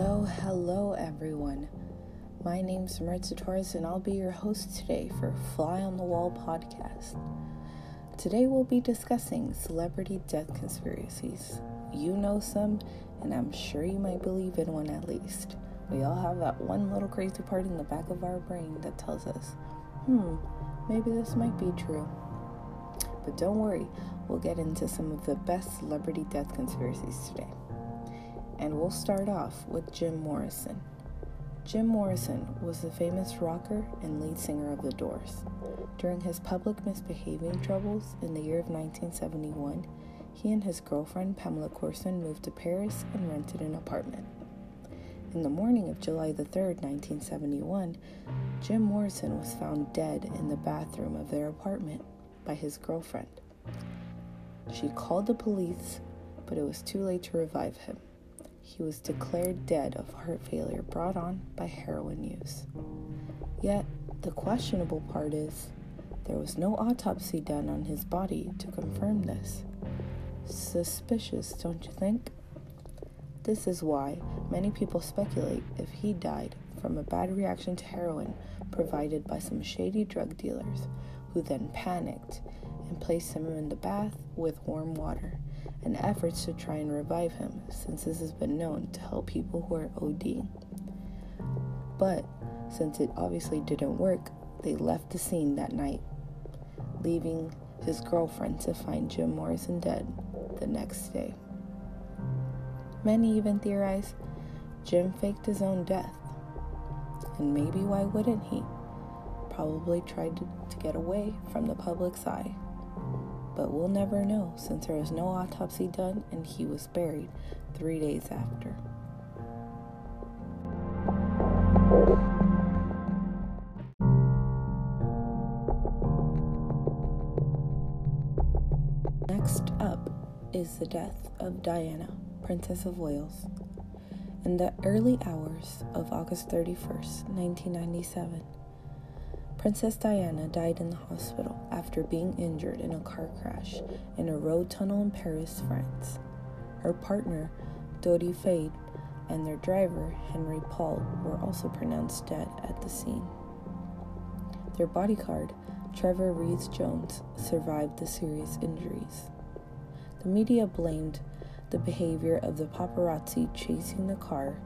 Hello, hello, everyone. My name's Maritza Torres, and I'll be your host today for Fly on the Wall podcast. Today, we'll be discussing celebrity death conspiracies. You know some, and I'm sure you might believe in one at least. We all have that one little crazy part in the back of our brain that tells us, hmm, maybe this might be true. But don't worry, we'll get into some of the best celebrity death conspiracies today. And we'll start off with Jim Morrison. Jim Morrison was the famous rocker and lead singer of The Doors. During his public misbehaving troubles in the year of 1971, he and his girlfriend Pamela Courson moved to Paris and rented an apartment. In the morning of July the 3rd, 1971, Jim Morrison was found dead in the bathroom of their apartment by his girlfriend. She called the police, but it was too late to revive him. He was declared dead of heart failure brought on by heroin use. Yet, the questionable part is there was no autopsy done on his body to confirm this. Suspicious, don't you think? This is why many people speculate if he died from a bad reaction to heroin provided by some shady drug dealers who then panicked and placed him in the bath with warm water in efforts to try and revive him, since this has been known to help people who are OD. But since it obviously didn't work, they left the scene that night, leaving his girlfriend to find Jim Morrison dead the next day. Many even theorize Jim faked his own death. And maybe why wouldn't he? Probably tried to, to get away from the public's eye but we'll never know since there was no autopsy done and he was buried three days after. Next up is the death of Diana, Princess of Wales. In the early hours of August 31st, 1997, Princess Diana died in the hospital after being injured in a car crash in a road tunnel in Paris, France. Her partner, Dodi Fayed, and their driver, Henry Paul, were also pronounced dead at the scene. Their bodyguard, Trevor Rees Jones, survived the serious injuries. The media blamed the behavior of the paparazzi chasing the car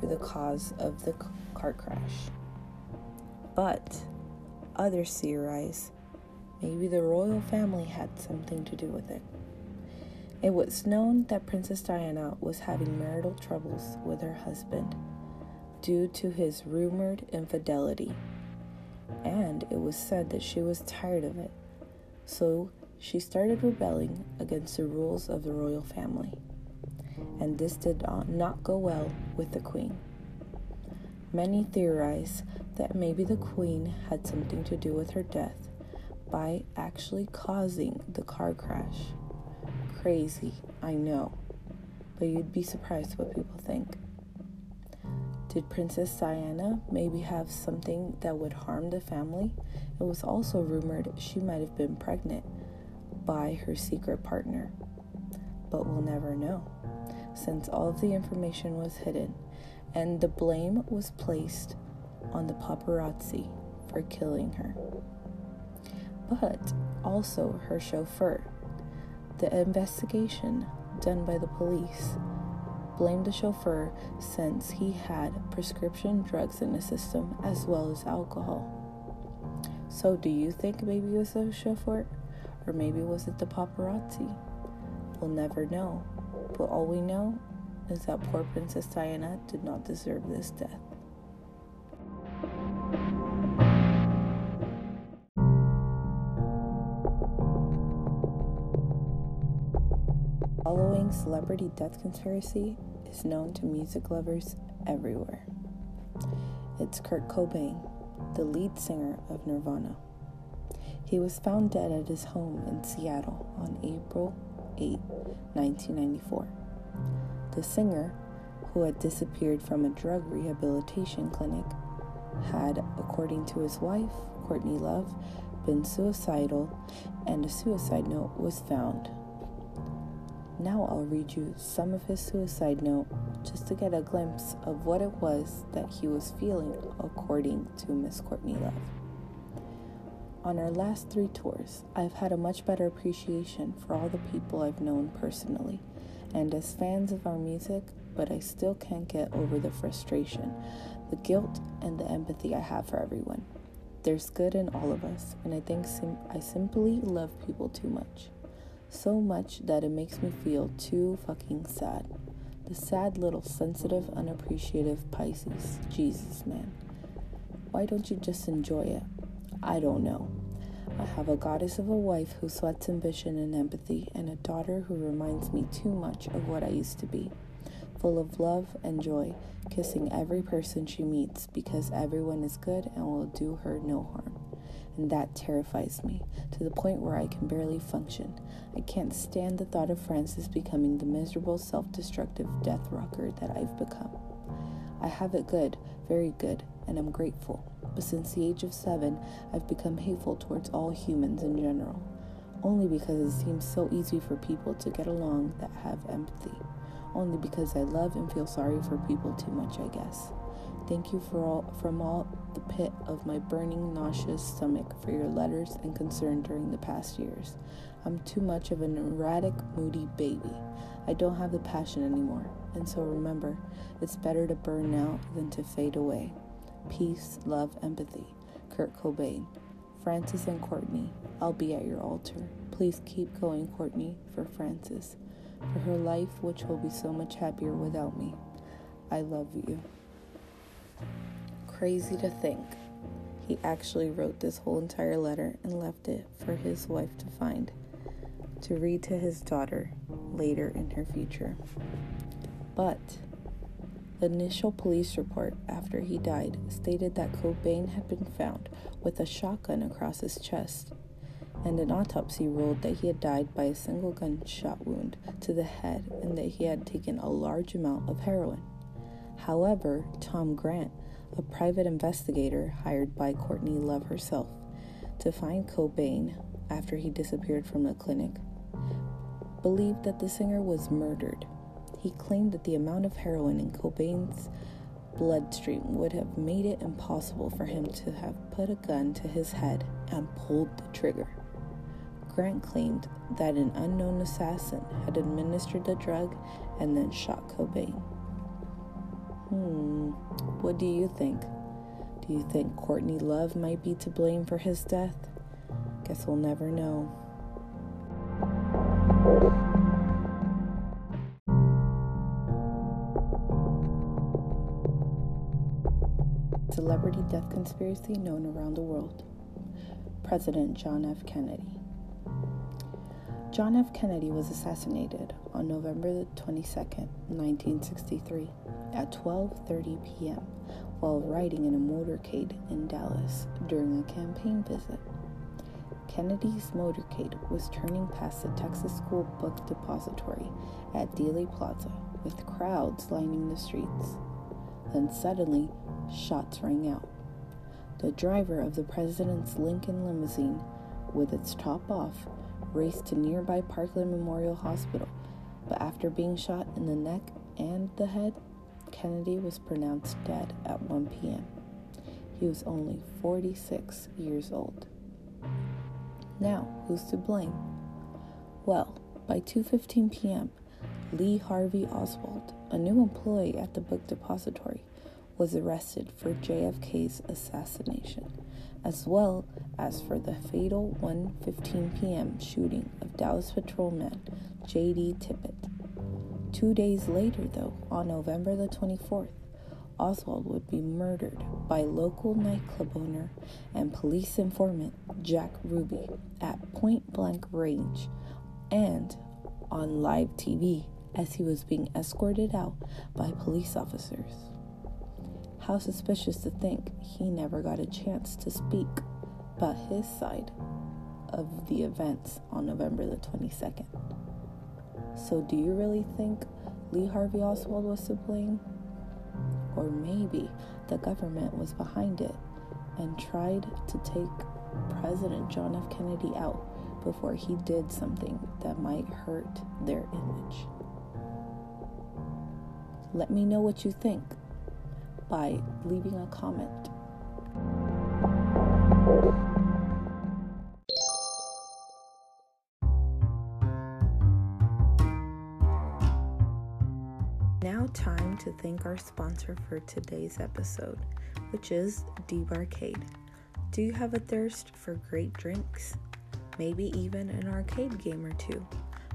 for the cause of the car crash. But Others theorize maybe the royal family had something to do with it. It was known that Princess Diana was having marital troubles with her husband due to his rumored infidelity, and it was said that she was tired of it, so she started rebelling against the rules of the royal family. And this did not go well with the queen. Many theorize that maybe the Queen had something to do with her death by actually causing the car crash. Crazy, I know, but you'd be surprised what people think. Did Princess Diana maybe have something that would harm the family? It was also rumored she might have been pregnant by her secret partner. But we'll never know, since all of the information was hidden and the blame was placed on the paparazzi for killing her. But also her chauffeur. The investigation done by the police blamed the chauffeur since he had prescription drugs in the system as well as alcohol. So, do you think maybe it was the chauffeur? Or maybe was it the paparazzi? We'll never know. But all we know is that poor Princess Diana did not deserve this death. Following celebrity death conspiracy is known to music lovers everywhere. It's Kurt Cobain, the lead singer of Nirvana. He was found dead at his home in Seattle on April 8, 1994. The singer, who had disappeared from a drug rehabilitation clinic, had, according to his wife, Courtney Love, been suicidal, and a suicide note was found. Now I'll read you some of his suicide note just to get a glimpse of what it was that he was feeling, according to Miss Courtney Love. On our last three tours, I've had a much better appreciation for all the people I've known personally and as fans of our music, but I still can't get over the frustration, the guilt, and the empathy I have for everyone. There's good in all of us, and I think sim- I simply love people too much. So much that it makes me feel too fucking sad. The sad little sensitive, unappreciative Pisces. Jesus, man. Why don't you just enjoy it? I don't know. I have a goddess of a wife who sweats ambition and empathy, and a daughter who reminds me too much of what I used to be. Full of love and joy, kissing every person she meets because everyone is good and will do her no harm. And that terrifies me to the point where I can barely function. I can't stand the thought of Frances becoming the miserable, self destructive death rocker that I've become. I have it good, very good, and I'm grateful. But since the age of seven, I've become hateful towards all humans in general, only because it seems so easy for people to get along that have empathy, only because I love and feel sorry for people too much, I guess. Thank you for all, from all the pit of my burning, nauseous stomach for your letters and concern during the past years. I'm too much of an erratic, moody baby. I don't have the passion anymore, and so remember, it's better to burn out than to fade away. Peace, love, empathy. Kurt Cobain. Frances and Courtney, I'll be at your altar. Please keep going, Courtney, for Frances, for her life, which will be so much happier without me. I love you. Crazy to think. He actually wrote this whole entire letter and left it for his wife to find, to read to his daughter later in her future. But initial police report after he died stated that Cobain had been found with a shotgun across his chest, and an autopsy ruled that he had died by a single gunshot wound to the head and that he had taken a large amount of heroin. However, Tom Grant, a private investigator hired by Courtney Love herself to find Cobain after he disappeared from the clinic, believed that the singer was murdered he claimed that the amount of heroin in Cobain's bloodstream would have made it impossible for him to have put a gun to his head and pulled the trigger. Grant claimed that an unknown assassin had administered the drug and then shot Cobain. Hmm, what do you think? Do you think Courtney Love might be to blame for his death? Guess we'll never know. Celebrity death conspiracy known around the world. President John F. Kennedy. John F. Kennedy was assassinated on November 22, 1963 at 12:30 p.m. while riding in a motorcade in Dallas during a campaign visit. Kennedy's motorcade was turning past the Texas School Book Depository at Dealey Plaza with crowds lining the streets. Then suddenly, shots rang out. The driver of the president's Lincoln limousine, with its top off, raced to nearby Parkland Memorial Hospital, but after being shot in the neck and the head, Kennedy was pronounced dead at 1 p.m. He was only 46 years old. Now, who's to blame? Well, by 2:15 p.m., Lee Harvey Oswald, a new employee at the book depository, was arrested for JFK's assassination, as well as for the fatal 1:15 p.m. shooting of Dallas patrolman J.D. Tippit. Two days later, though, on November the 24th, Oswald would be murdered by local nightclub owner and police informant Jack Ruby at point blank range and on live TV as he was being escorted out by police officers. How suspicious to think he never got a chance to speak about his side of the events on November the 22nd. So, do you really think Lee Harvey Oswald was to blame? Or maybe the government was behind it and tried to take President John F. Kennedy out before he did something that might hurt their image. Let me know what you think by leaving a comment. Now, time to thank our sponsor for today's episode, which is Debarcade. Do you have a thirst for great drinks? Maybe even an arcade game or two?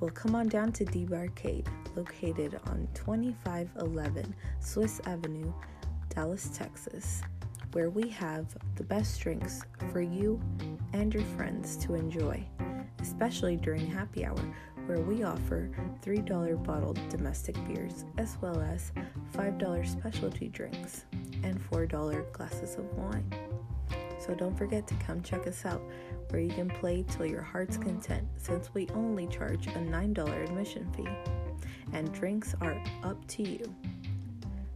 Well, come on down to Debarcade, located on 2511 Swiss Avenue, Dallas, Texas, where we have the best drinks for you and your friends to enjoy, especially during happy hour where we offer $3 bottled domestic beers as well as $5 specialty drinks and $4 glasses of wine. So don't forget to come check us out where you can play till your heart's content since we only charge a $9 admission fee and drinks are up to you.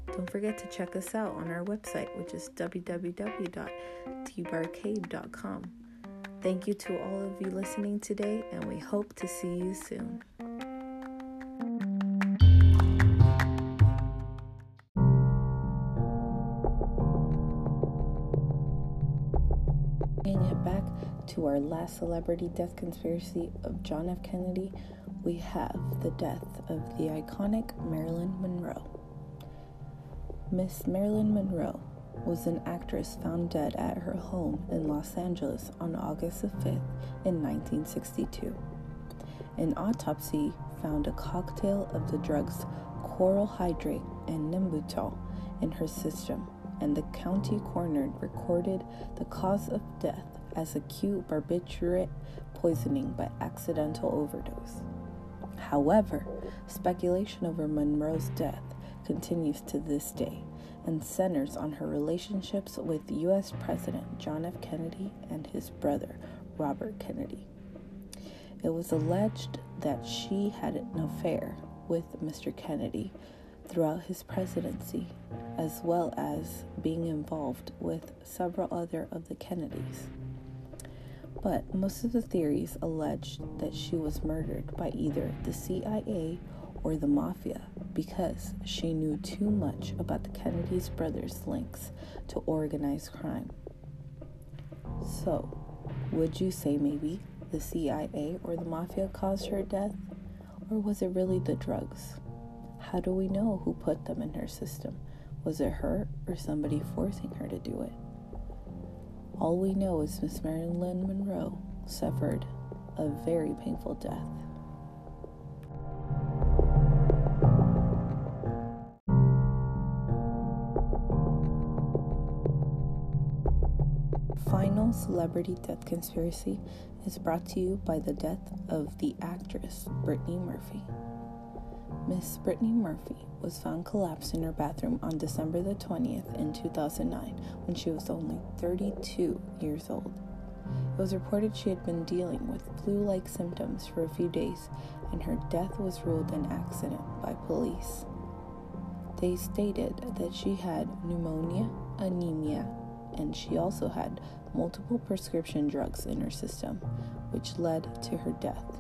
Don't forget to check us out on our website, which is www.debarcade.com. Thank you to all of you listening today, and we hope to see you soon. To our last celebrity death conspiracy of John F. Kennedy, we have the death of the iconic Marilyn Monroe. Miss Marilyn Monroe was an actress found dead at her home in Los Angeles on August 5th in 1962. An autopsy found a cocktail of the drugs chloral hydrate and Nembutal in her system, and the county coroner recorded the cause of death as acute barbiturate poisoning by accidental overdose. However, speculation over Monroe's death continues to this day and centers on her relationships with U.S. President John F. Kennedy and his brother Robert Kennedy. It was alleged that she had an affair with Mr. Kennedy throughout his presidency, as well as being involved with several other of the Kennedys. But most of the theories alleged that she was murdered by either the CIA or the mafia because she knew too much about the Kennedy's brothers' links to organized crime. So, would you say maybe the CIA or the mafia caused her death? Or was it really the drugs? How do we know who put them in her system? Was it her or somebody forcing her to do it? All we know is Miss Marilyn Monroe suffered a very painful death. Final celebrity death conspiracy is brought to you by the death of the actress Brittany Murphy. Miss Brittany Murphy was found collapsed in her bathroom on December the 20th in 2009 when she was only 32 years old. It was reported she had been dealing with flu like symptoms for a few days and her death was ruled an accident by police. They stated that she had pneumonia, anemia, and she also had multiple prescription drugs in her system, which led to her death.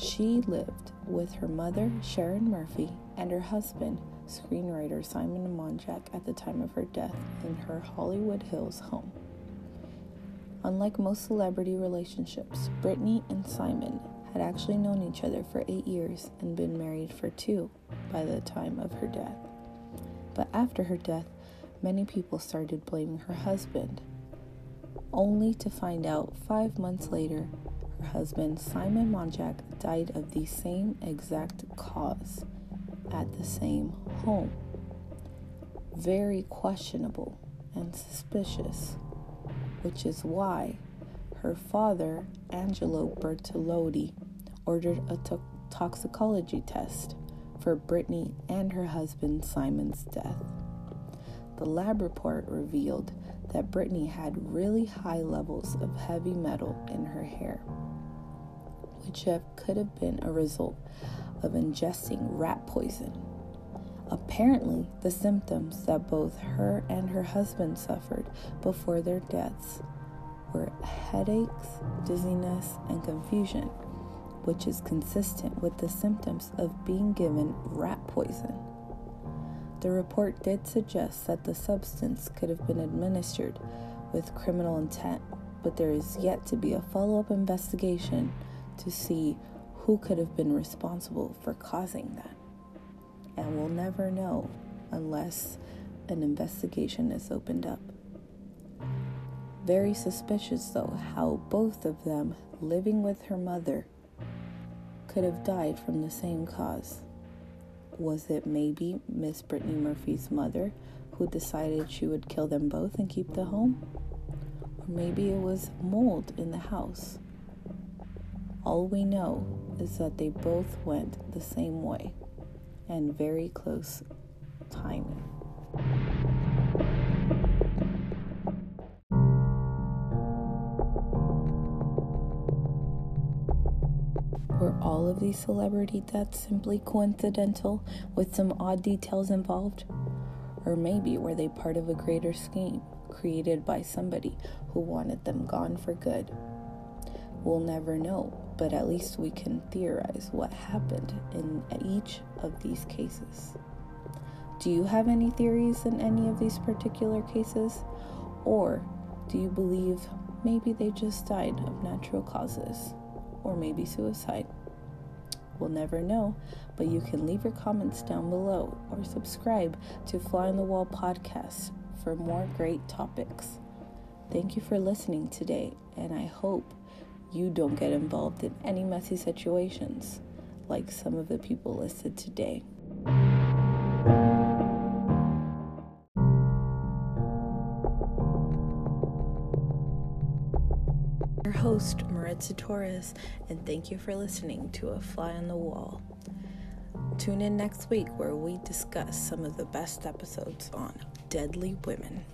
She lived with her mother, Sharon Murphy, and her husband, screenwriter Simon Monjack, at the time of her death in her Hollywood Hills home. Unlike most celebrity relationships, Brittany and Simon had actually known each other for eight years and been married for two by the time of her death. But after her death, many people started blaming her husband, only to find out five months later husband, Simon Monjack, died of the same exact cause at the same home. Very questionable and suspicious, which is why her father, Angelo Bertolotti, ordered a to- toxicology test for Brittany and her husband Simon's death. The lab report revealed that Brittany had really high levels of heavy metal in her hair, could have been a result of ingesting rat poison. Apparently, the symptoms that both her and her husband suffered before their deaths were headaches, dizziness, and confusion, which is consistent with the symptoms of being given rat poison. The report did suggest that the substance could have been administered with criminal intent, but there is yet to be a follow up investigation to see who could have been responsible for causing that. And we'll never know unless an investigation is opened up. Very suspicious, though, how both of them, living with her mother, could have died from the same cause. Was it maybe Miss Brittany Murphy's mother who decided she would kill them both and keep the home? Or maybe it was mold in the house. All we know is that they both went the same way and very close timing. Were all of these celebrity deaths simply coincidental with some odd details involved? Or maybe were they part of a greater scheme created by somebody who wanted them gone for good? We'll never know, but at least we can theorize what happened in each of these cases. Do you have any theories in any of these particular cases? Or do you believe maybe they just died of natural causes? or maybe suicide. We'll never know, but you can leave your comments down below or subscribe to Fly on the Wall podcast for more great topics. Thank you for listening today, and I hope you don't get involved in any messy situations like some of the people listed today. Your host, Maritza Torres, and thank you for listening to A Fly on the Wall. Tune in next week where we discuss some of the best episodes on deadly women.